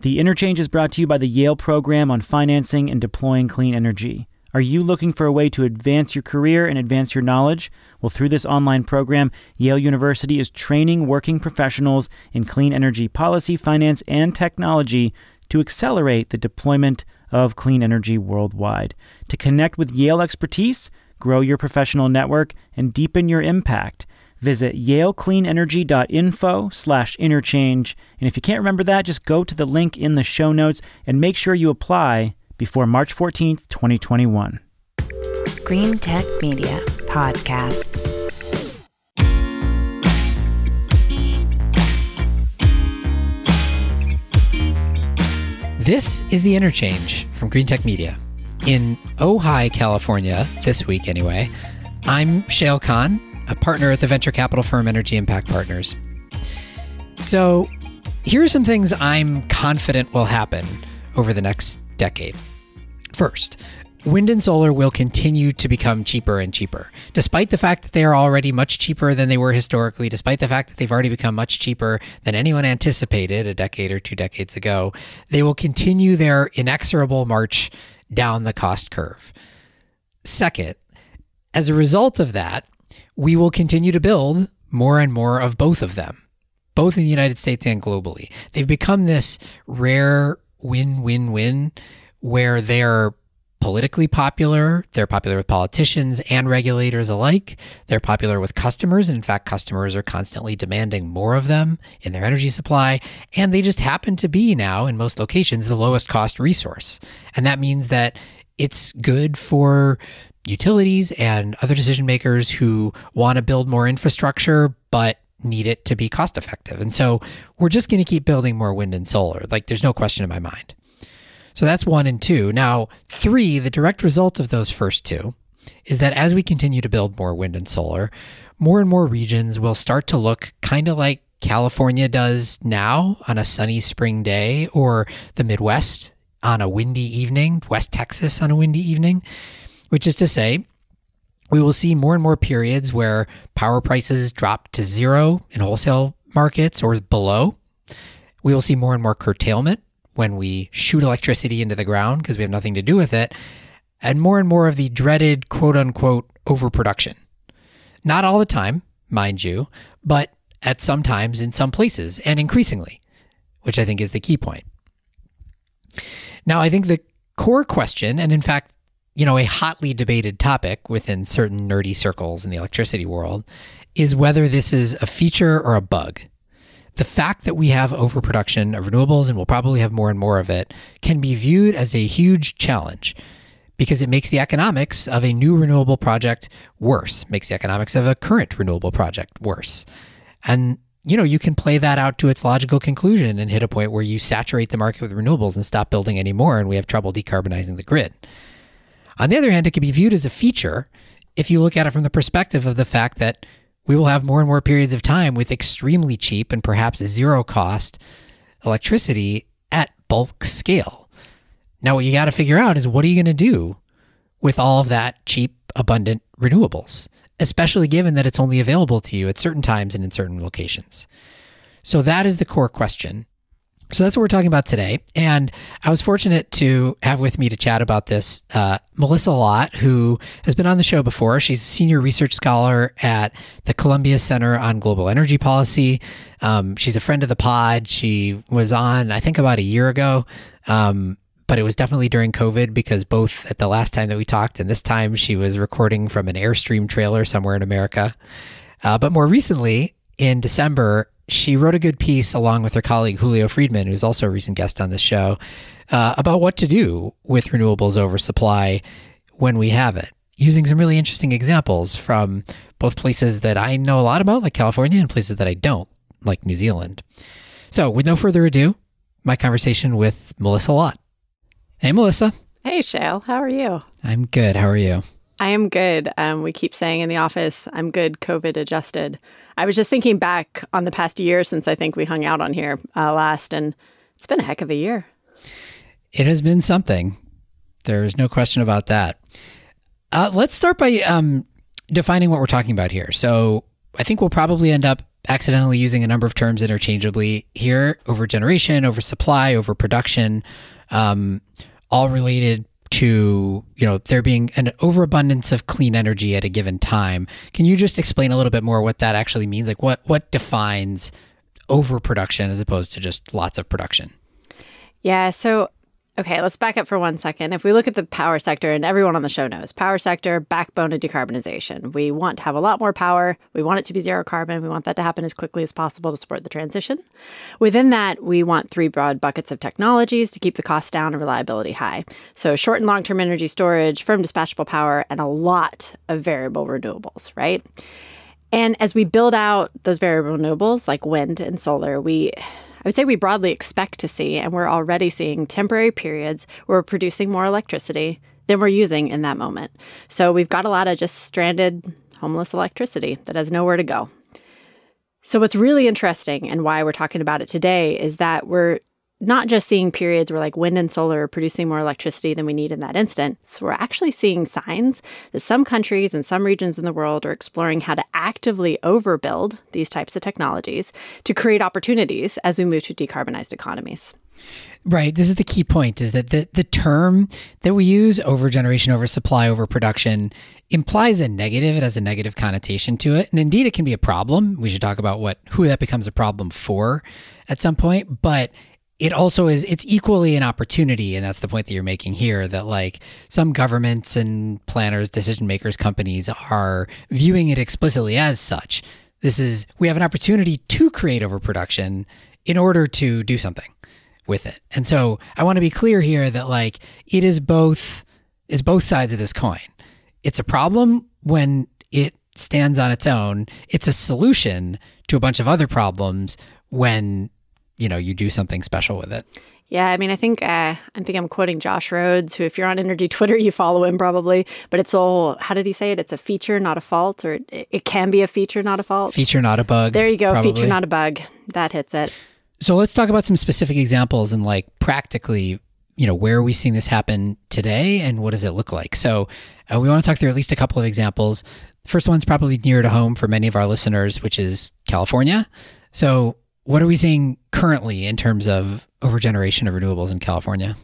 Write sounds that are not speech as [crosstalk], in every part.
The Interchange is brought to you by the Yale program on financing and deploying clean energy. Are you looking for a way to advance your career and advance your knowledge? Well, through this online program, Yale University is training working professionals in clean energy policy, finance, and technology to accelerate the deployment of clean energy worldwide. To connect with Yale expertise, grow your professional network, and deepen your impact, visit yalecleanenergy.info slash interchange. And if you can't remember that, just go to the link in the show notes and make sure you apply before March 14th, 2021. Green Tech Media Podcasts. This is The Interchange from Green Tech Media. In Ojai, California, this week anyway, I'm Shayle Kann, a partner at the venture capital firm Energy Impact Partners. So, here are some things I'm confident will happen over the next decade. First, wind and solar will continue to become cheaper and cheaper. Despite the fact that they are already much cheaper than they were historically, despite the fact that they've already become much cheaper than anyone anticipated a decade or two decades ago, they will continue their inexorable march down the cost curve. Second, as a result of that, we will continue to build more and more of both of them, both in the United States and globally. They've become this rare win win win where they're politically popular. They're popular with politicians and regulators alike. They're popular with customers. And in fact, customers are constantly demanding more of them in their energy supply. And they just happen to be now, in most locations, the lowest cost resource. And that means that it's good for utilities and other decision makers who want to build more infrastructure, but need it to be cost effective. And so we're just going to keep building more wind and solar. Like, there's no question in my mind. So that's one and two. Now, three, the direct result of those first two is that as we continue to build more wind and solar, more and more regions will start to look kind of like California does now on a sunny spring day, or the Midwest on a windy evening, West Texas on a windy evening, which is to say, we will see more and more periods where power prices drop to zero in wholesale markets or below. We will see more and more curtailment when we shoot electricity into the ground because we have nothing to do with it, and more and more of the dreaded quote unquote overproduction. Not all the time, mind you, but at some times in some places and increasingly, which I think is the key point. Now, I think the core question, and in fact, you know, a hotly debated topic within certain nerdy circles in the electricity world, is whether this is a feature or a bug the fact that we have overproduction of renewables and we'll probably have more and more of it can be viewed as a huge challenge because it makes the economics of a new renewable project worse, makes the economics of a current renewable project worse. And you know, you can play that out to its logical conclusion and hit a point where you saturate the market with renewables and stop building anymore and we have trouble decarbonizing the grid. On the other hand, it can be viewed as a feature if you look at it from the perspective of the fact that we will have more and more periods of time with extremely cheap and perhaps zero cost electricity at bulk scale. Now, what you got to figure out is what are you going to do with all of that cheap, abundant renewables, especially given that it's only available to you at certain times and in certain locations. So, that is the core question. So that's what we're talking about today. And I was fortunate to have with me to chat about this uh, Melissa Lott, who has been on the show before. She's a senior research scholar at the Columbia Center on Global Energy Policy. Um, she's a friend of the pod. She was on, I think, about a year ago. Um, but it was definitely during COVID because both at the last time that we talked and this time she was recording from an Airstream trailer somewhere in America. Uh, but more recently, in December, she wrote a good piece along with her colleague Julio Friedman, who's also a recent guest on this show, uh, about what to do with renewables oversupply when we have it, using some really interesting examples from both places that I know a lot about, like California, and places that I don't, like New Zealand. So, with no further ado, my conversation with Melissa Lott. Hey, Melissa. Hey, Shayle. How are you? I'm good. How are you? I am good. Um, we keep saying in the office, I'm good, COVID adjusted. I was just thinking back on the past year since I think we hung out on here uh, last, and it's been a heck of a year. It has been something. There's no question about that. Uh, let's start by um, defining what we're talking about here. So I think we'll probably end up accidentally using a number of terms interchangeably here over generation, over supply, over production, um, all related to you know there being an overabundance of clean energy at a given time. Can you just explain a little bit more what that actually means? Like what what defines overproduction as opposed to just lots of production? Yeah, so Okay, let's back up for one second. If we look at the power sector, and everyone on the show knows, power sector, backbone of decarbonization. We want to have a lot more power. We want it to be zero carbon. We want that to happen as quickly as possible to support the transition. Within that, we want three broad buckets of technologies to keep the cost down and reliability high. So, short and long term energy storage, firm dispatchable power, and a lot of variable renewables, right? And as we build out those variable renewables like wind and solar, we I would say we broadly expect to see, and we're already seeing temporary periods where we're producing more electricity than we're using in that moment. So we've got a lot of just stranded, homeless electricity that has nowhere to go. So, what's really interesting and why we're talking about it today is that we're not just seeing periods where like wind and solar are producing more electricity than we need in that instance. We're actually seeing signs that some countries and some regions in the world are exploring how to actively overbuild these types of technologies to create opportunities as we move to decarbonized economies. Right. This is the key point is that the, the term that we use over generation, over supply, over production implies a negative. It has a negative connotation to it. And indeed it can be a problem. We should talk about what who that becomes a problem for at some point. But it also is it's equally an opportunity and that's the point that you're making here that like some governments and planners decision makers companies are viewing it explicitly as such. This is we have an opportunity to create overproduction in order to do something with it. And so i want to be clear here that like it is both is both sides of this coin. It's a problem when it stands on its own. It's a solution to a bunch of other problems when you know you do something special with it yeah, I mean, I think uh, I think I'm quoting Josh Rhodes, who, if you're on Energy Twitter, you follow him probably. But it's all how did he say it? It's a feature, not a fault, or it, it can be a feature, not a fault. Feature, not a bug. There you go. Probably. Feature, not a bug. That hits it. So let's talk about some specific examples and like practically, you know, where are we seeing this happen today, and what does it look like? So uh, we want to talk through at least a couple of examples. First one's probably near to home for many of our listeners, which is California. So what are we seeing currently in terms of overgeneration of renewables in California?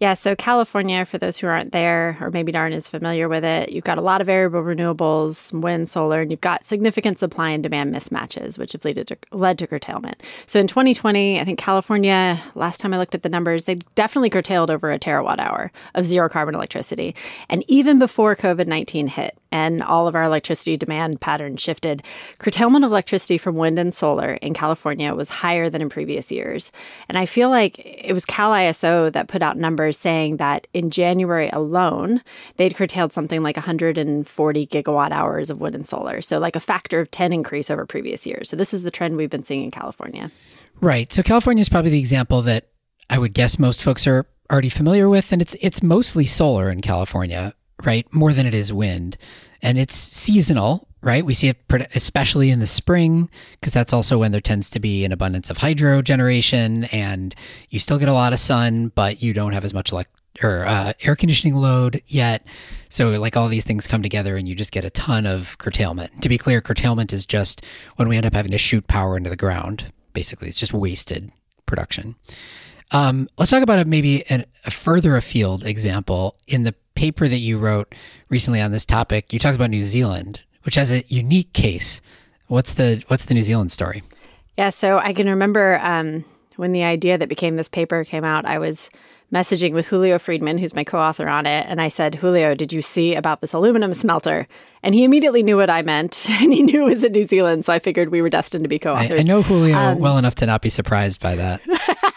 Yeah, so California, for those who aren't there or maybe aren't as familiar with it, you've got a lot of variable renewables, wind, solar, and you've got significant supply and demand mismatches, which have led to, led to curtailment. So in 2020, I think California, last time I looked at the numbers, they definitely curtailed over a terawatt hour of zero carbon electricity. And even before COVID 19 hit and all of our electricity demand patterns shifted, curtailment of electricity from wind and solar in California was higher than in previous years. And I feel like it was Cal ISO that put out numbers numbers saying that in January alone, they'd curtailed something like 140 gigawatt hours of wind and solar. So, like a factor of 10 increase over previous years. So, this is the trend we've been seeing in California. Right. So, California is probably the example that I would guess most folks are already familiar with. And it's, it's mostly solar in California, right? More than it is wind. And it's seasonal, right? We see it especially in the spring because that's also when there tends to be an abundance of hydro generation, and you still get a lot of sun, but you don't have as much or uh, air conditioning load yet. So like all these things come together, and you just get a ton of curtailment. To be clear, curtailment is just when we end up having to shoot power into the ground. Basically, it's just wasted production. Um, let's talk about a, maybe an, a further afield example. In the paper that you wrote recently on this topic, you talked about New Zealand, which has a unique case. What's the what's the New Zealand story? Yeah, so I can remember um, when the idea that became this paper came out. I was messaging with Julio Friedman, who's my co-author on it, and I said, "Julio, did you see about this aluminum smelter?" And he immediately knew what I meant, [laughs] and he knew it was in New Zealand. So I figured we were destined to be co-authors. I, I know Julio um, well enough to not be surprised by that. [laughs]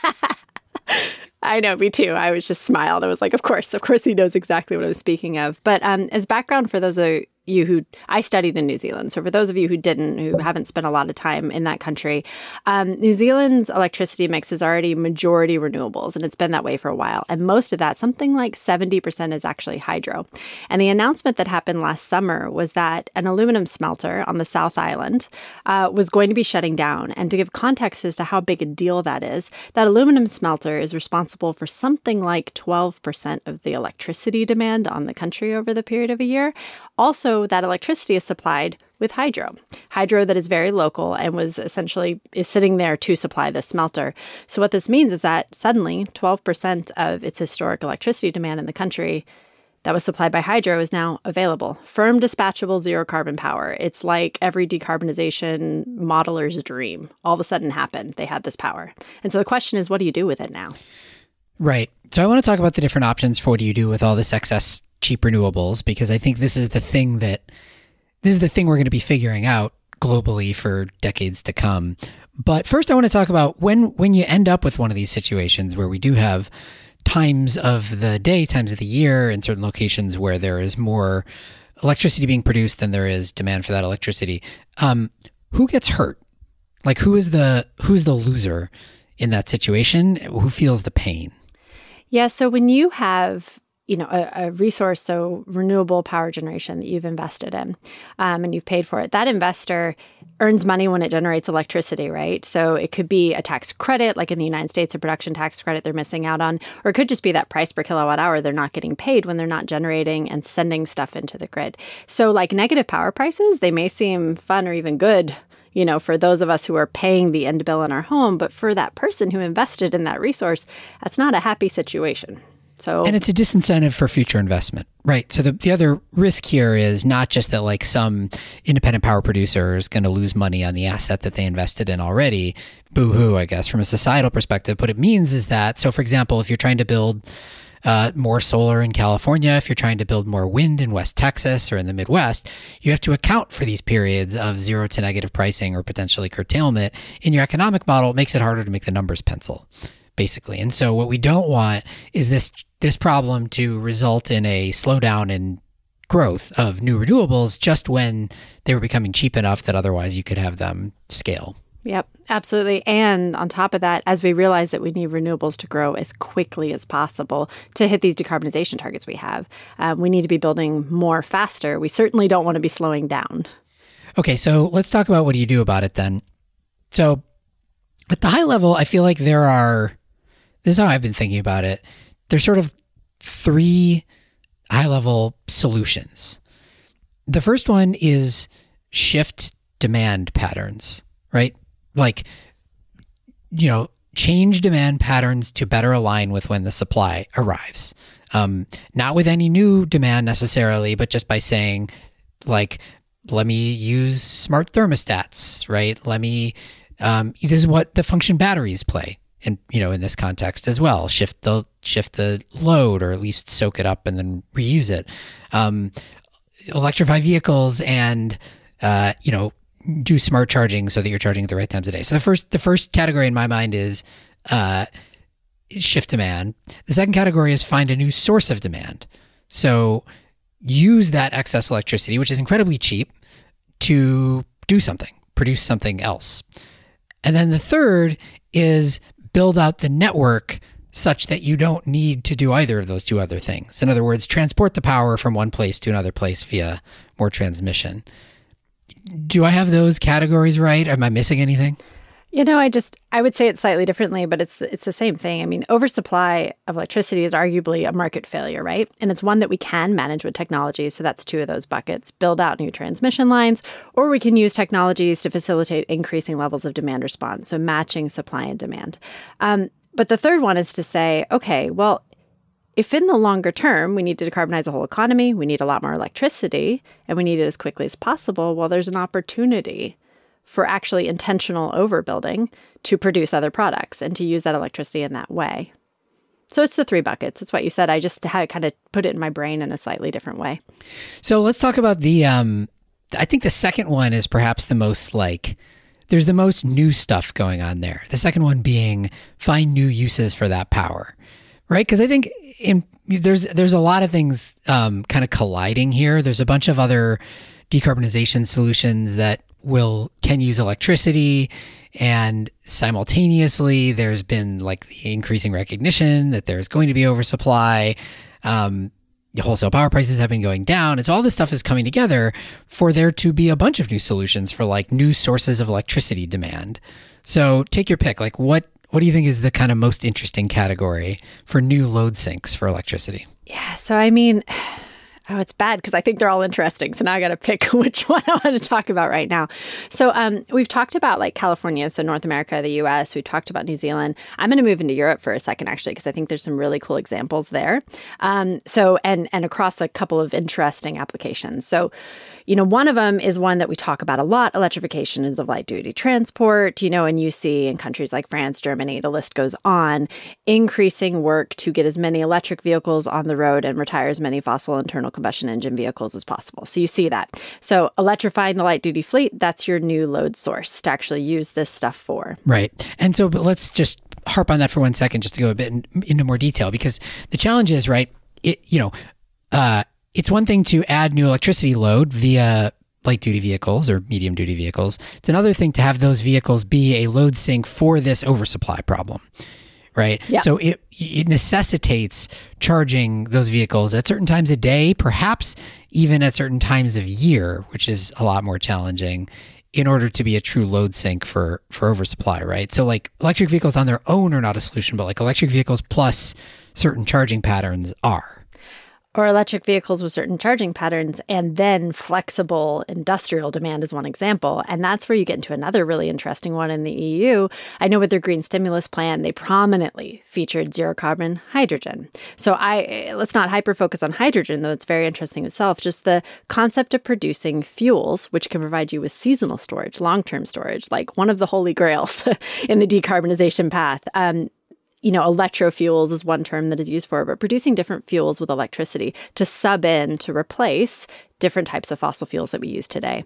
I know, me too. I was just smiled. I was like, of course, of course, he knows exactly what I'm speaking of. But um, as background for those you who I studied in New Zealand. So for those of you who didn't, who haven't spent a lot of time in that country, um, New Zealand's electricity mix is already majority renewables, and it's been that way for a while. And most of that, something like 70%, is actually hydro. And the announcement that happened last summer was that an aluminum smelter on the South Island uh, was going to be shutting down. And to give context as to how big a deal that is, that aluminum smelter is responsible for something like 12% of the electricity demand on the country over the period of a year. Also that electricity is supplied with hydro. Hydro that is very local and was essentially is sitting there to supply the smelter. So what this means is that suddenly 12% of its historic electricity demand in the country that was supplied by hydro is now available. Firm dispatchable zero carbon power. It's like every decarbonization modeler's dream. All of a sudden happened. They had this power. And so the question is what do you do with it now? Right. So I want to talk about the different options for what do you do with all this excess cheap renewables because I think this is the thing that this is the thing we're going to be figuring out globally for decades to come. But first I want to talk about when when you end up with one of these situations where we do have times of the day, times of the year in certain locations where there is more electricity being produced than there is demand for that electricity. Um, who gets hurt? Like who is the who's the loser in that situation? Who feels the pain? Yeah, so when you have you know a, a, resource so renewable power generation that you've invested in um, and you've paid for it that investor earns money when it generates electricity right? So it could be a tax credit like in the united states a production tax credit they're missing out on or it could just be that price per kilowatt hour they're not getting paid when they're not generating and sending stuff into the grid. So like negative power prices they may seem fun or even good you know, for those of us who are paying the end bill in our home, but for that person who invested in that resource, that's not a happy situation. So And it's a disincentive for future investment. Right. So the, the other risk here is not just that like some independent power producer is going to lose money on the asset that they invested in already. Boo hoo, I guess, from a societal perspective. What it means is that, so for example, if you're trying to build uh, more solar in California, if you're trying to build more wind in West Texas or in the Midwest, you have to account for these periods of zero to negative pricing or potentially curtailment. In your economic model, it makes it harder to make the numbers pencil basically. And so what we don't want is this this problem to result in a slowdown in growth of new renewables just when they were becoming cheap enough that otherwise you could have them scale. Yep, absolutely. And on top of that, as we realize that we need renewables to grow as quickly as possible to hit these decarbonization targets we have, um, we need to be building more faster. We certainly don't want to be slowing down. Okay, so let's talk about what do you do about it then. So, at the high level, I feel like there are this is how I've been thinking about it. There's sort of three high level solutions. The first one is shift demand patterns, right? Like, you know, change demand patterns to better align with when the supply arrives. Um, not with any new demand necessarily, but just by saying, like, let me use smart thermostats, right? Let me, um, this is what the function batteries play in you know in this context as well shift the shift the load or at least soak it up and then reuse it um, electrify vehicles and uh, you know do smart charging so that you're charging at the right times of day so the first the first category in my mind is uh, shift demand the second category is find a new source of demand so use that excess electricity which is incredibly cheap to do something produce something else and then the third is build out the network such that you don't need to do either of those two other things. In other words, transport the power from one place to another place via more transmission. Do I have those categories right? Am I missing anything? You know, I just I would say it slightly differently, but it's it's the same thing. I mean, oversupply of electricity is arguably a market failure, right? And it's one that we can manage with technology. So that's two of those buckets: build out new transmission lines, or we can use technologies to facilitate increasing levels of demand response, so matching supply and demand. Um, but the third one is to say, okay, well, if in the longer term we need to decarbonize the whole economy, we need a lot more electricity, and we need it as quickly as possible, well, there's an opportunity for actually intentional overbuilding to produce other products and to use that electricity in that way. So it's the three buckets. It's what you said. I just had kind of put it in my brain in a slightly different way. So let's talk about the. Um, I think the second one is perhaps the most like. There's the most new stuff going on there. The second one being find new uses for that power, right? Because I think in there's there's a lot of things um, kind of colliding here. There's a bunch of other decarbonization solutions that will can use electricity and simultaneously there's been like the increasing recognition that there's going to be oversupply um, wholesale power prices have been going down. It's all this stuff is coming together for there to be a bunch of new solutions for like new sources of electricity demand. So take your pick. Like what what do you think is the kind of most interesting category for new load sinks for electricity? Yeah. So I mean, Oh, it's bad because I think they're all interesting. So now I got to pick [laughs] which one I want to talk about right now. So um, we've talked about like California, so North America, the US. We've talked about New Zealand. I'm going to move into Europe for a second, actually, because I think there's some really cool examples there. Um, so and and across a couple of interesting applications. So you know, one of them is one that we talk about a lot electrification is of light duty transport, you know, and you see in countries like France, Germany, the list goes on, increasing work to get as many electric vehicles on the road and retire as many fossil internal combustion engine vehicles as possible. So you see that. So electrifying the light duty fleet, that's your new load source to actually use this stuff for. Right. And so, but let's just harp on that for one second, just to go a bit in, into more detail, because the challenge is, right, it, you know, uh, it's one thing to add new electricity load via light duty vehicles or medium duty vehicles. It's another thing to have those vehicles be a load sink for this oversupply problem. Right. Yeah. So it, it necessitates charging those vehicles at certain times a day, perhaps even at certain times of year, which is a lot more challenging in order to be a true load sink for for oversupply, right? So like electric vehicles on their own are not a solution, but like electric vehicles plus certain charging patterns are or electric vehicles with certain charging patterns, and then flexible industrial demand is one example. And that's where you get into another really interesting one in the EU. I know with their green stimulus plan, they prominently featured zero carbon hydrogen. So I let's not hyper focus on hydrogen, though it's very interesting itself. Just the concept of producing fuels, which can provide you with seasonal storage, long term storage, like one of the holy grails [laughs] in the decarbonization path. Um, you know, electrofuels is one term that is used for, but producing different fuels with electricity to sub in to replace different types of fossil fuels that we use today.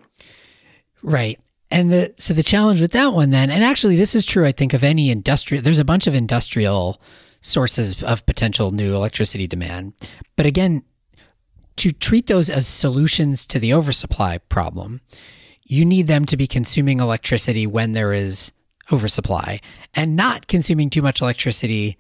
Right. And the so the challenge with that one then, and actually this is true, I think, of any industrial there's a bunch of industrial sources of potential new electricity demand. But again, to treat those as solutions to the oversupply problem, you need them to be consuming electricity when there is oversupply and not consuming too much electricity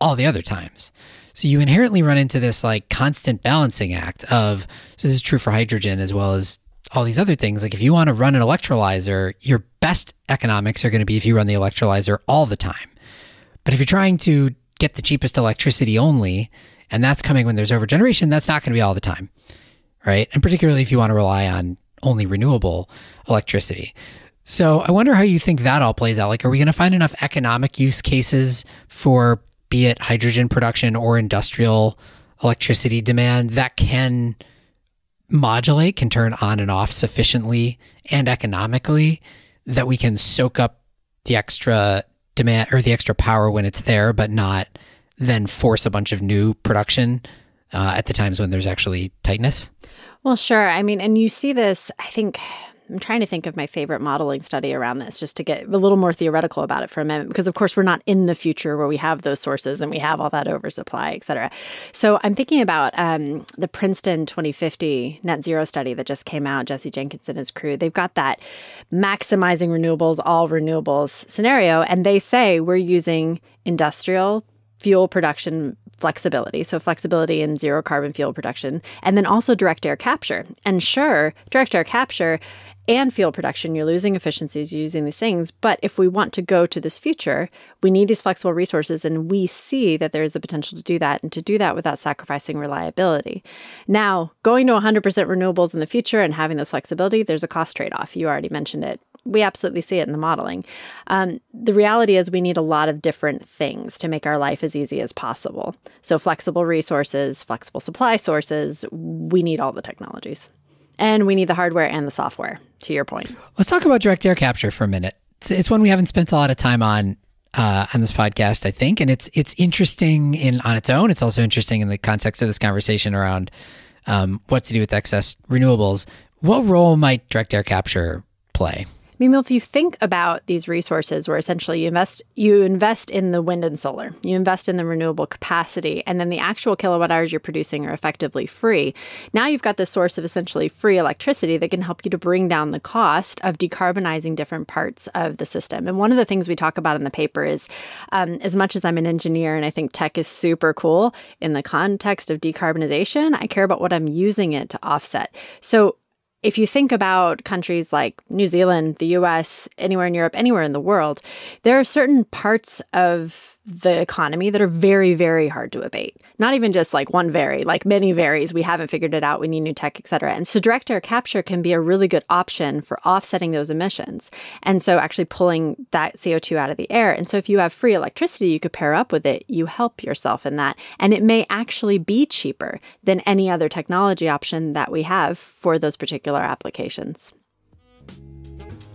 all the other times. So you inherently run into this like constant balancing act of so this is true for hydrogen as well as all these other things. Like if you want to run an electrolyzer, your best economics are going to be if you run the electrolyzer all the time. But if you're trying to get the cheapest electricity only, and that's coming when there's overgeneration, that's not going to be all the time. Right. And particularly if you want to rely on only renewable electricity. So I wonder how you think that all plays out. Like, are we going to find enough economic use cases for be it hydrogen production or industrial electricity demand that can modulate, can turn on and off sufficiently and economically that we can soak up the extra demand or the extra power when it's there, but not then force a bunch of new production uh, at the times when there's actually tightness? Well, sure. I mean, and you see this, I think I'm trying to think of my favorite modeling study around this just to get a little more theoretical about it for a minute because of course we're not in the future where we have those sources and we have all that oversupply et cetera. So i'm thinking about um, the princeton 2050 net zero study that just came out jesse jenkins and his crew. They've got that maximizing renewables all renewables scenario and they say we're using industrial fuel production flexibility. So, flexibility in zero carbon fuel production, and then also direct air capture. And sure, direct air capture and fuel production, you're losing efficiencies using these things. But if we want to go to this future, we need these flexible resources, and we see that there is a potential to do that and to do that without sacrificing reliability. Now, going to 100% renewables in the future and having this flexibility, there's a cost trade off. You already mentioned it we absolutely see it in the modeling. Um, the reality is, we need a lot of different things to make our life as easy as possible. So, flexible resources, flexible supply sources, we need all the technologies. And we need the hardware and the software, to your point. Let's talk about direct air capture for a minute. It's, it's one we haven't spent a lot of time on uh, on this podcast, I think, and it's it's interesting in on its own. It's also interesting in the context of this conversation around um, what to do with excess renewables. What role might direct air capture play? Mean, if you think about these resources where essentially you invest you invest in the wind and solar, you invest in the renewable capacity, and then the actual kilowatt hours you're producing are effectively free. Now you've got this source of essentially free electricity that can help you to bring down the cost of decarbonizing different parts of the system. And one of the things we talk about in the paper is um, as much as I'm an engineer and I think tech is super cool in the context of decarbonization, I care about what I'm using it to offset. So if you think about countries like New Zealand, the US, anywhere in Europe, anywhere in the world, there are certain parts of the economy that are very, very hard to abate. Not even just like one vary, like many varies. We haven't figured it out. We need new tech, et cetera. And so direct air capture can be a really good option for offsetting those emissions. And so actually pulling that CO2 out of the air. And so if you have free electricity, you could pair up with it. You help yourself in that. And it may actually be cheaper than any other technology option that we have for those particular applications.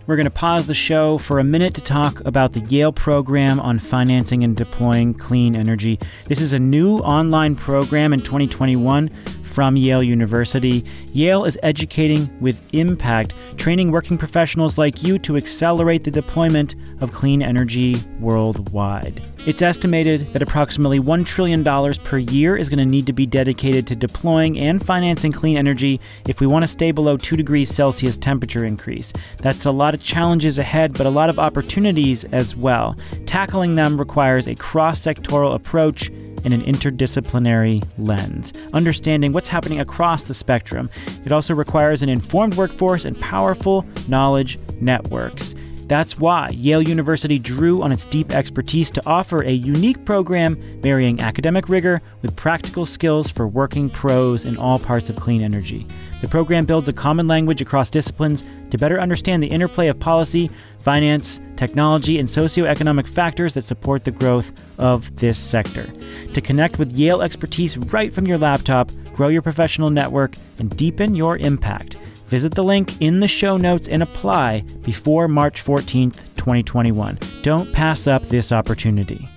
We're going to pause the show for a minute to talk about the Yale program on financing and deploying clean energy. This is a new online program in 2021 from Yale University. Yale is educating with impact, training working professionals like you to accelerate the deployment of clean energy worldwide. It's estimated that approximately $1 trillion per year is going to need to be dedicated to deploying and financing clean energy if we want to stay below 2 degrees Celsius temperature increase. That's a lot of challenges ahead, but a lot of opportunities as well. Tackling them requires a cross sectoral approach in an interdisciplinary lens, understanding what's happening across the spectrum. It also requires an informed workforce and powerful knowledge networks. That's why Yale University drew on its deep expertise to offer a unique program marrying academic rigor with practical skills for working pros in all parts of clean energy. The program builds a common language across disciplines to better understand the interplay of policy, finance, technology, and socioeconomic factors that support the growth of this sector. To connect with Yale expertise right from your laptop, grow your professional network, and deepen your impact. Visit the link in the show notes and apply before March 14th, 2021. Don't pass up this opportunity.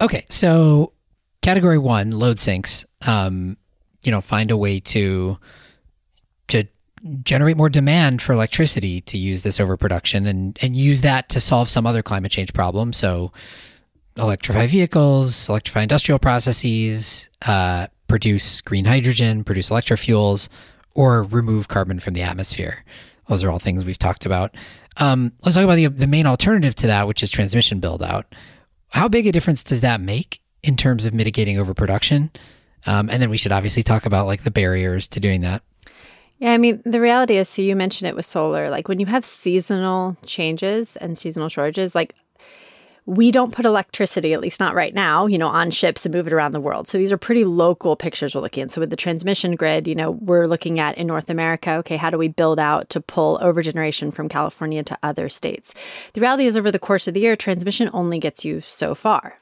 Okay, so category one, load sinks. Um, you know, find a way to to generate more demand for electricity to use this overproduction and and use that to solve some other climate change problem. So electrify vehicles, electrify industrial processes, uh, produce green hydrogen, produce electrofuels, or remove carbon from the atmosphere. Those are all things we've talked about. Um, let's talk about the, the main alternative to that, which is transmission build out. How big a difference does that make in terms of mitigating overproduction? Um, and then we should obviously talk about like the barriers to doing that. Yeah, I mean, the reality is, so you mentioned it with solar. Like when you have seasonal changes and seasonal shortages, like we don't put electricity, at least not right now, you know, on ships and move it around the world. So these are pretty local pictures we're looking at. So with the transmission grid, you know, we're looking at in North America, okay, how do we build out to pull over generation from California to other states? The reality is over the course of the year, transmission only gets you so far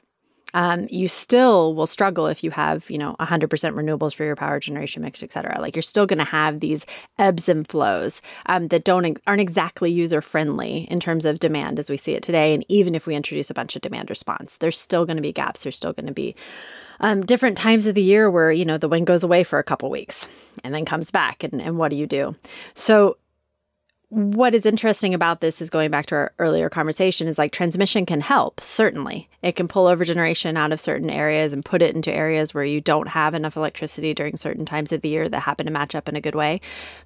um, you still will struggle if you have, you know, 100% renewables for your power generation mix, et cetera. Like you're still going to have these ebbs and flows um, that don't aren't exactly user friendly in terms of demand as we see it today. And even if we introduce a bunch of demand response, there's still going to be gaps. There's still going to be um, different times of the year where you know the wind goes away for a couple weeks and then comes back, and, and what do you do? So what is interesting about this is going back to our earlier conversation is like transmission can help certainly. It can pull over generation out of certain areas and put it into areas where you don't have enough electricity during certain times of the year that happen to match up in a good way.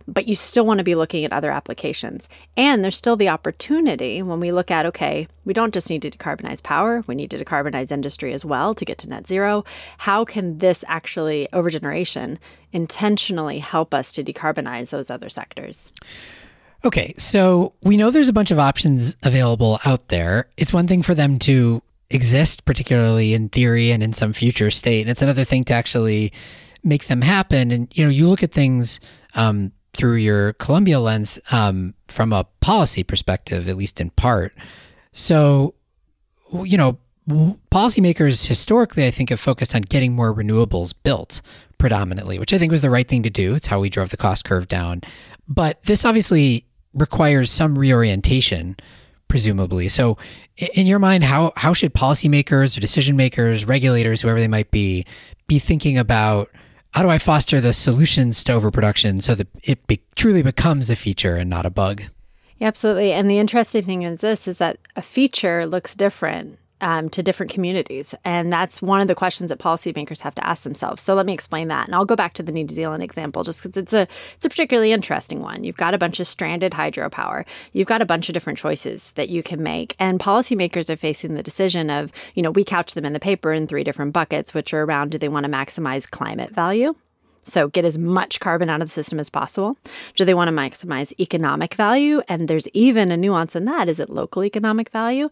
But you still want to be looking at other applications. And there's still the opportunity when we look at okay we don't just need to decarbonize power we need to decarbonize industry as well to get to net zero. How can this actually over generation intentionally help us to decarbonize those other sectors Okay, so we know there's a bunch of options available out there. It's one thing for them to exist, particularly in theory and in some future state. And it's another thing to actually make them happen. And, you know, you look at things um, through your Columbia lens um, from a policy perspective, at least in part. So, you know, policymakers historically, I think, have focused on getting more renewables built predominantly, which I think was the right thing to do. It's how we drove the cost curve down. But this obviously requires some reorientation, presumably. So, in your mind, how how should policymakers or decision makers, regulators, whoever they might be, be thinking about how do I foster the solutions to overproduction so that it be, truly becomes a feature and not a bug? Yeah, absolutely. And the interesting thing is this is that a feature looks different um, to different communities. And that's one of the questions that policymakers have to ask themselves. So let me explain that. And I'll go back to the New Zealand example just because it's a it's a particularly interesting one. You've got a bunch of stranded hydropower. You've got a bunch of different choices that you can make. And policymakers are facing the decision of, you know, we couch them in the paper in three different buckets, which are around do they want to maximize climate value? So get as much carbon out of the system as possible. Do they want to maximize economic value? And there's even a nuance in that. Is it local economic value?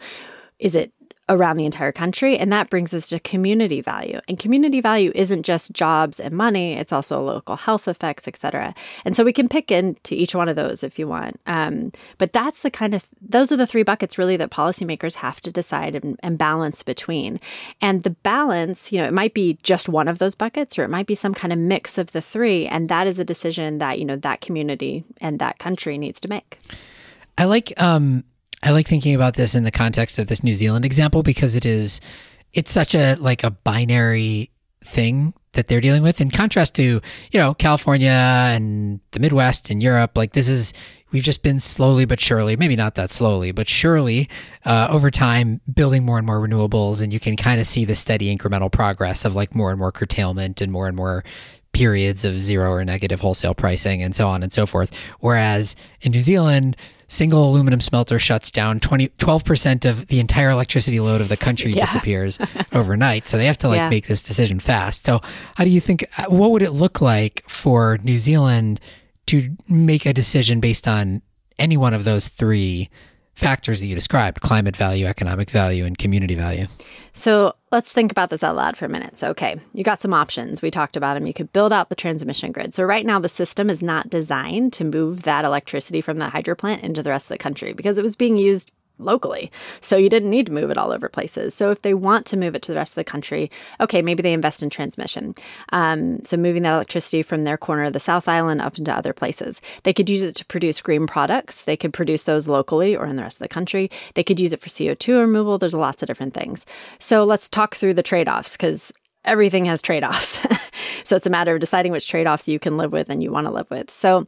Is it around the entire country. And that brings us to community value. And community value isn't just jobs and money, it's also local health effects, et cetera. And so we can pick into each one of those if you want. Um, but that's the kind of, those are the three buckets really that policymakers have to decide and, and balance between. And the balance, you know, it might be just one of those buckets or it might be some kind of mix of the three. And that is a decision that, you know, that community and that country needs to make. I like um I like thinking about this in the context of this New Zealand example because it is it's such a like a binary thing that they're dealing with in contrast to you know California and the Midwest and Europe. Like this is we've just been slowly but surely maybe not that slowly but surely uh, over time building more and more renewables and you can kind of see the steady incremental progress of like more and more curtailment and more and more periods of zero or negative wholesale pricing and so on and so forth whereas in New Zealand single aluminum smelter shuts down 20, 12% of the entire electricity load of the country yeah. disappears [laughs] overnight. So they have to like yeah. make this decision fast. So how do you think, uh, what would it look like for New Zealand to make a decision based on any one of those three factors that you described climate value, economic value, and community value. So let's think about this out loud for a minute. So, okay, you got some options. We talked about them. You could build out the transmission grid. So, right now, the system is not designed to move that electricity from the hydro plant into the rest of the country because it was being used locally. So you didn't need to move it all over places. So if they want to move it to the rest of the country, okay, maybe they invest in transmission. Um, so moving that electricity from their corner of the South Island up into other places. They could use it to produce green products. They could produce those locally or in the rest of the country. They could use it for CO2 removal. There's lots of different things. So let's talk through the trade offs because everything has trade offs. [laughs] so it's a matter of deciding which trade offs you can live with and you want to live with. So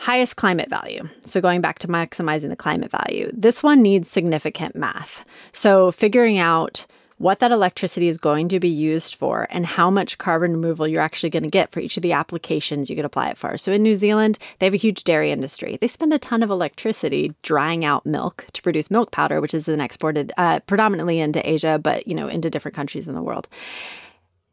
Highest climate value. So, going back to maximizing the climate value, this one needs significant math. So, figuring out what that electricity is going to be used for and how much carbon removal you're actually going to get for each of the applications you could apply it for. So in New Zealand, they have a huge dairy industry. They spend a ton of electricity drying out milk to produce milk powder, which is then exported uh, predominantly into Asia, but you know into different countries in the world.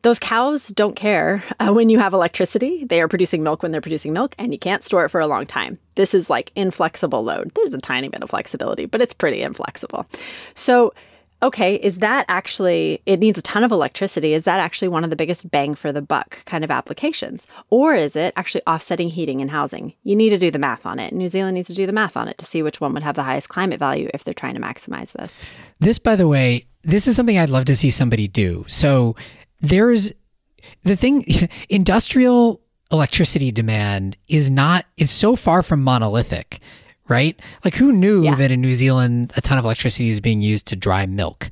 Those cows don't care uh, when you have electricity. They are producing milk when they're producing milk, and you can't store it for a long time. This is like inflexible load. There's a tiny bit of flexibility, but it's pretty inflexible. So, okay, is that actually, it needs a ton of electricity. Is that actually one of the biggest bang for the buck kind of applications? Or is it actually offsetting heating and housing? You need to do the math on it. New Zealand needs to do the math on it to see which one would have the highest climate value if they're trying to maximize this. This, by the way, this is something I'd love to see somebody do. So there's the thing [laughs] industrial electricity demand is not is so far from monolithic right? Like who knew yeah. that in new zealand a ton of electricity is being used to dry milk?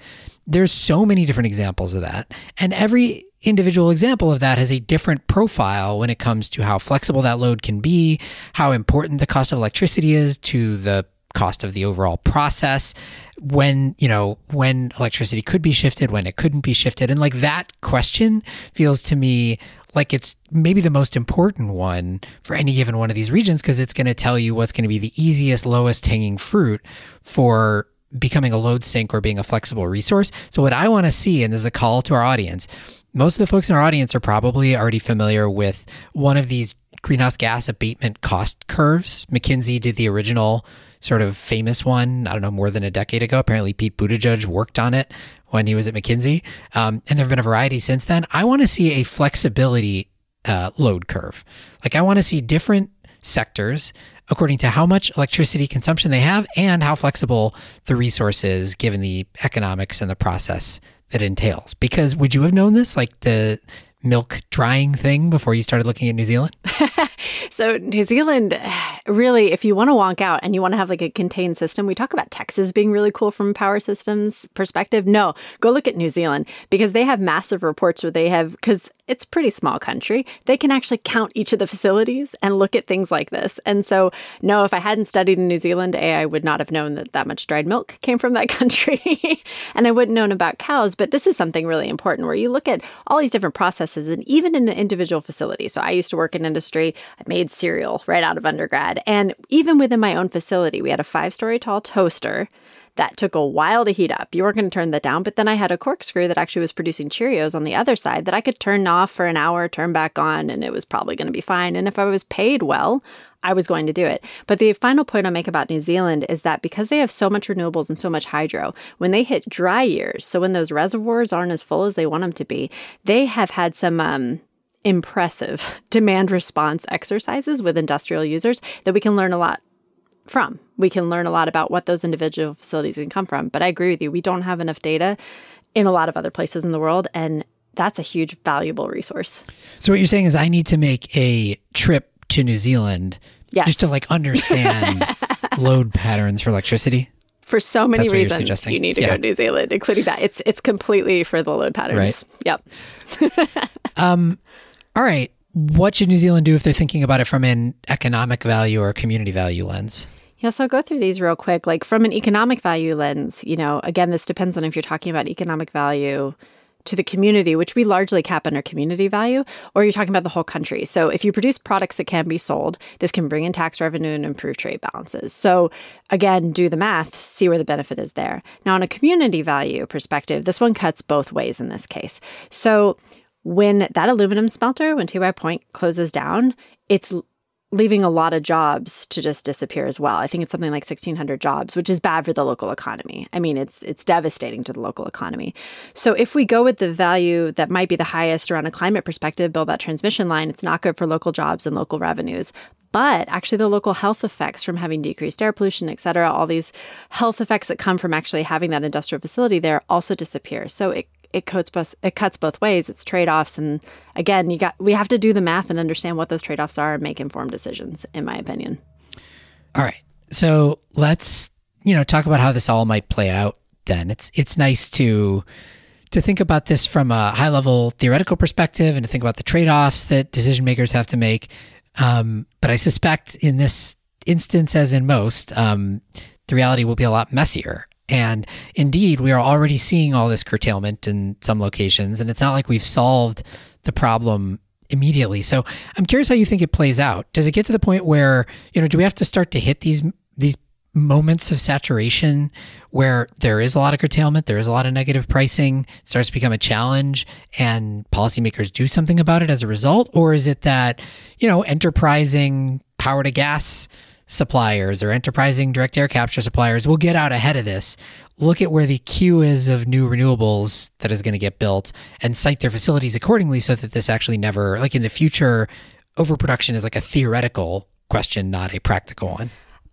There's so many different examples of that. And every individual example of that has a different profile when it comes to how flexible that load can be how important the cost of electricity is to the cost of the overall process when you know when electricity could be shifted when it couldn't be shifted. And like that question feels to me like it's maybe the most important one for any given one of these regions because it's going to tell you what's going to be the easiest lowest hanging fruit for becoming a load sink or being a flexible resource. So what i want to see and this is a call to our audience most of the folks in our audience are probably already familiar with one of these greenhouse gas abatement cost curves. Mckinsey did the original sort of famous one. I don't know, more than a decade ago. Apparently, Pete Buttigieg worked on it when he was at McKinsey. Um, and there have been a variety since then. I want to see a flexibility uh, load curve. Like, I want to see different sectors according to how much electricity consumption they have and how flexible the resource is given the economics and the process that entails. Because would you have known this? Like the milk drying thing before you started looking at New Zealand? [laughs] so, New Zealand, really, if you want to wonk out and you want to have like a contained system, we talk about Texas being really cool from power systems perspective. No, go look at New Zealand because they have massive reports where they have, because it's a pretty small country, they can actually count each of the facilities and look at things like this. And so, no, if I hadn't studied in New Zealand, A, I would not have known that that much dried milk [laughs] came from that country. [laughs] and I wouldn't known about cows. But this is something really important where you look at all these different processes and even in an individual facility. So I used to work in industry. I made cereal right out of undergrad. And even within my own facility, we had a five story tall toaster that took a while to heat up. You weren't going to turn that down. But then I had a corkscrew that actually was producing Cheerios on the other side that I could turn off for an hour, turn back on, and it was probably going to be fine. And if I was paid well, I was going to do it. But the final point I'll make about New Zealand is that because they have so much renewables and so much hydro, when they hit dry years, so when those reservoirs aren't as full as they want them to be, they have had some um, impressive [laughs] demand response exercises with industrial users that we can learn a lot from. We can learn a lot about what those individual facilities can come from. But I agree with you, we don't have enough data in a lot of other places in the world. And that's a huge, valuable resource. So, what you're saying is, I need to make a trip to New Zealand yes. just to like understand [laughs] load patterns for electricity for so many reasons you need to yeah. go to New Zealand, including that. It's it's completely for the load patterns. Right. Yep. [laughs] um all right. What should New Zealand do if they're thinking about it from an economic value or community value lens? Yeah, so I'll go through these real quick. Like from an economic value lens, you know, again, this depends on if you're talking about economic value to the community, which we largely cap under community value, or you're talking about the whole country. So if you produce products that can be sold, this can bring in tax revenue and improve trade balances. So again, do the math, see where the benefit is there. Now, on a community value perspective, this one cuts both ways in this case. So when that aluminum smelter, when Tiwai Point closes down, it's leaving a lot of jobs to just disappear as well. I think it's something like 1600 jobs, which is bad for the local economy. I mean, it's it's devastating to the local economy. So if we go with the value that might be the highest around a climate perspective, build that transmission line, it's not good for local jobs and local revenues. But actually the local health effects from having decreased air pollution, et cetera, all these health effects that come from actually having that industrial facility there also disappear. So it it cuts both it cuts both ways. It's trade offs, and again, you got we have to do the math and understand what those trade offs are and make informed decisions. In my opinion. All right, so let's you know talk about how this all might play out. Then it's it's nice to to think about this from a high level theoretical perspective and to think about the trade offs that decision makers have to make. Um, but I suspect in this instance, as in most, um, the reality will be a lot messier. And indeed, we are already seeing all this curtailment in some locations, and it's not like we've solved the problem immediately. So I'm curious how you think it plays out. Does it get to the point where, you know, do we have to start to hit these these moments of saturation where there is a lot of curtailment, there is a lot of negative pricing, starts to become a challenge and policymakers do something about it as a result? Or is it that, you know, enterprising power to gas suppliers or enterprising direct air capture suppliers will get out ahead of this. Look at where the queue is of new renewables that is going to get built and site their facilities accordingly so that this actually never, like in the future, overproduction is like a theoretical question, not a practical one.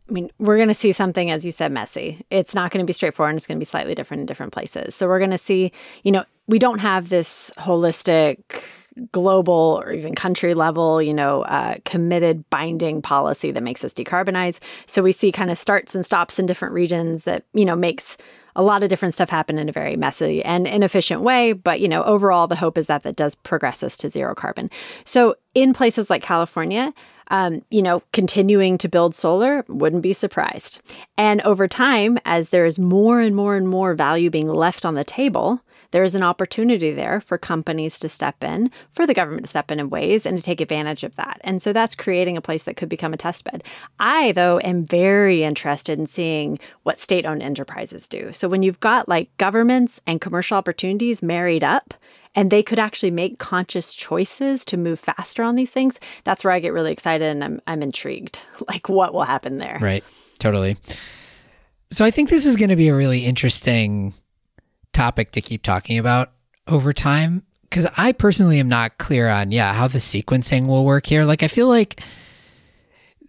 I mean, we're going to see something, as you said, messy. It's not going to be straightforward it's going to be slightly different in different places. So we're going to see, you know, we don't have this holistic global or even country level, you know, uh, committed binding policy that makes us decarbonize. So we see kind of starts and stops in different regions that, you know, makes a lot of different stuff happen in a very messy and inefficient way. But, you know, overall, the hope is that that does progress us to zero carbon. So in places like California, um, you know, continuing to build solar, wouldn't be surprised. And over time, as there is more and more and more value being left on the table, there is an opportunity there for companies to step in, for the government to step in in ways and to take advantage of that. And so that's creating a place that could become a test bed. I, though, am very interested in seeing what state owned enterprises do. So when you've got like governments and commercial opportunities married up, and they could actually make conscious choices to move faster on these things, that's where I get really excited and I'm, I'm intrigued. [laughs] Like, what will happen there? Right. Totally. So I think this is going to be a really interesting topic to keep talking about over time because I personally am not clear on yeah how the sequencing will work here. Like I feel like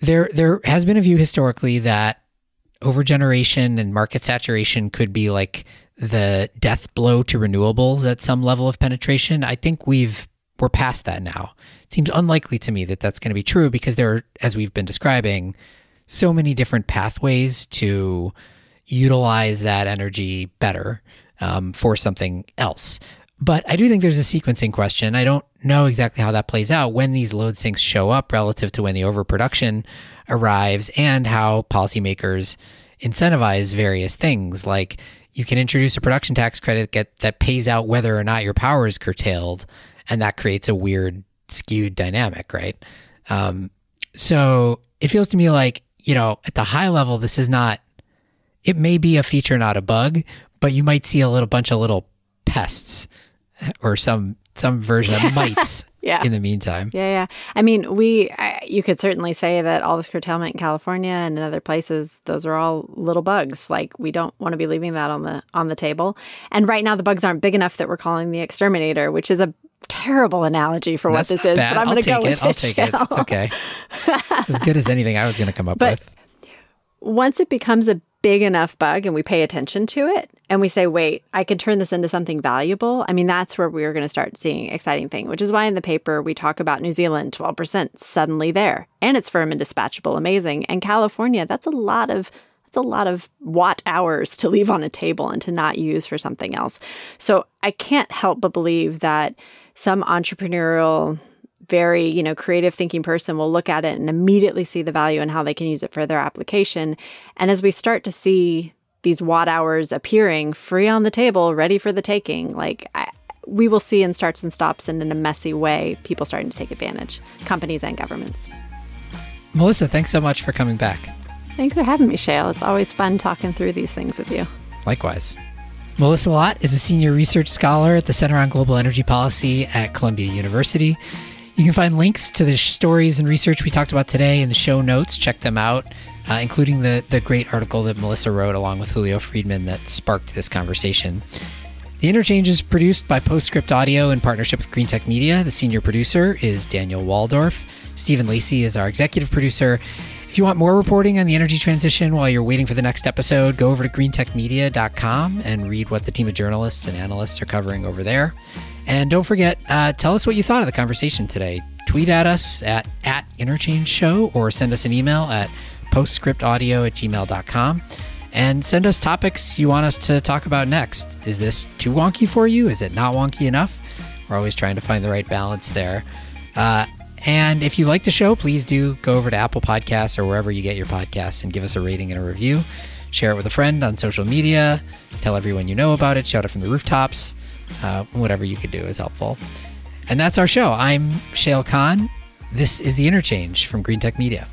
there there has been a view historically that overgeneration and market saturation could be like the death blow to renewables at some level of penetration. I think we've we're past that now. It seems unlikely to me that that's going to be true because there are, as we've been describing, so many different pathways to utilize that energy better um, for something else. But I do think there's a sequencing question. I don't know exactly how that plays out when these load sinks show up relative to when the overproduction arrives and how policymakers incentivize various things. Like you can introduce a production tax credit get, that pays out whether or not your power is curtailed, and that creates a weird skewed dynamic, right? Um, so it feels to me like, you know, at the high level, this is not it may be a feature, not a bug, but you might see a little bunch of little pests or some some version of [laughs] mites Yeah. in the meantime. Yeah, yeah. I mean, we, I, you could certainly say that all this curtailment in California and in other places, those are all little bugs. Like we don't want to be leaving that on the on the table. And right now, the bugs aren't big enough that we're calling the exterminator, which is a terrible analogy for what this is. bad. But I'm going to go it. with I'll it. take it. It's okay. it's as good as anything I was going to come up But- with. once it becomes a big enough bug and we pay attention to it and we say, wait, I can turn this into something valuable, I mean, that's where we're going to start seeing exciting thing, which is why in the paper we talk about New Zealand, 12% suddenly there and it's firm and dispatchable, amazing. And California, that's a lot of that's a lot of watt hours to leave on a table and to not use for something else. So I can't help but believe that some entrepreneurial very you know creative thinking person will look at it and immediately see the value and how they can use it for their application and as we start to see these watt hours appearing free on the table ready for the taking like I, we will see in starts and stops and in a messy way people starting to take advantage companies and governments Melissa, thanks so much for coming back. thanks for having me Shayle it's always fun talking through these things with you Likewise. Melissa Lott is a senior research scholar at the Center on Global Energy Policy at Columbia University. You can find links to the stories and research we talked about today in the show notes. Check them out, uh, including the, the great article that Melissa wrote along with Julio Friedman that sparked this conversation. The interchange is produced by Postscript Audio in partnership with Green Tech Media. The senior producer is Daniel Woldorff. Stephen Lacey is our executive producer. If you want more reporting on the energy transition while you're waiting for the next episode, go over to greentechmedia.com and read what the team of journalists and analysts are covering over there. And don't forget, uh, tell us what you thought of the conversation today. Tweet at us at, at Interchange Show or send us an email at postscriptaudio at gmail.com. And send us topics you want us to talk about next. Is this too wonky for you? Is it not wonky enough? We're always trying to find the right balance there. Uh, and if you like the show, please do go over to Apple Podcasts or wherever you get your podcasts and give us a rating and a review. Share it with a friend on social media. Tell everyone you know about it. Shout it from the rooftops. Uh, whatever you could do is helpful. And that's our show. I'm Shayle Kann. This is The Interchange from Green Tech Media.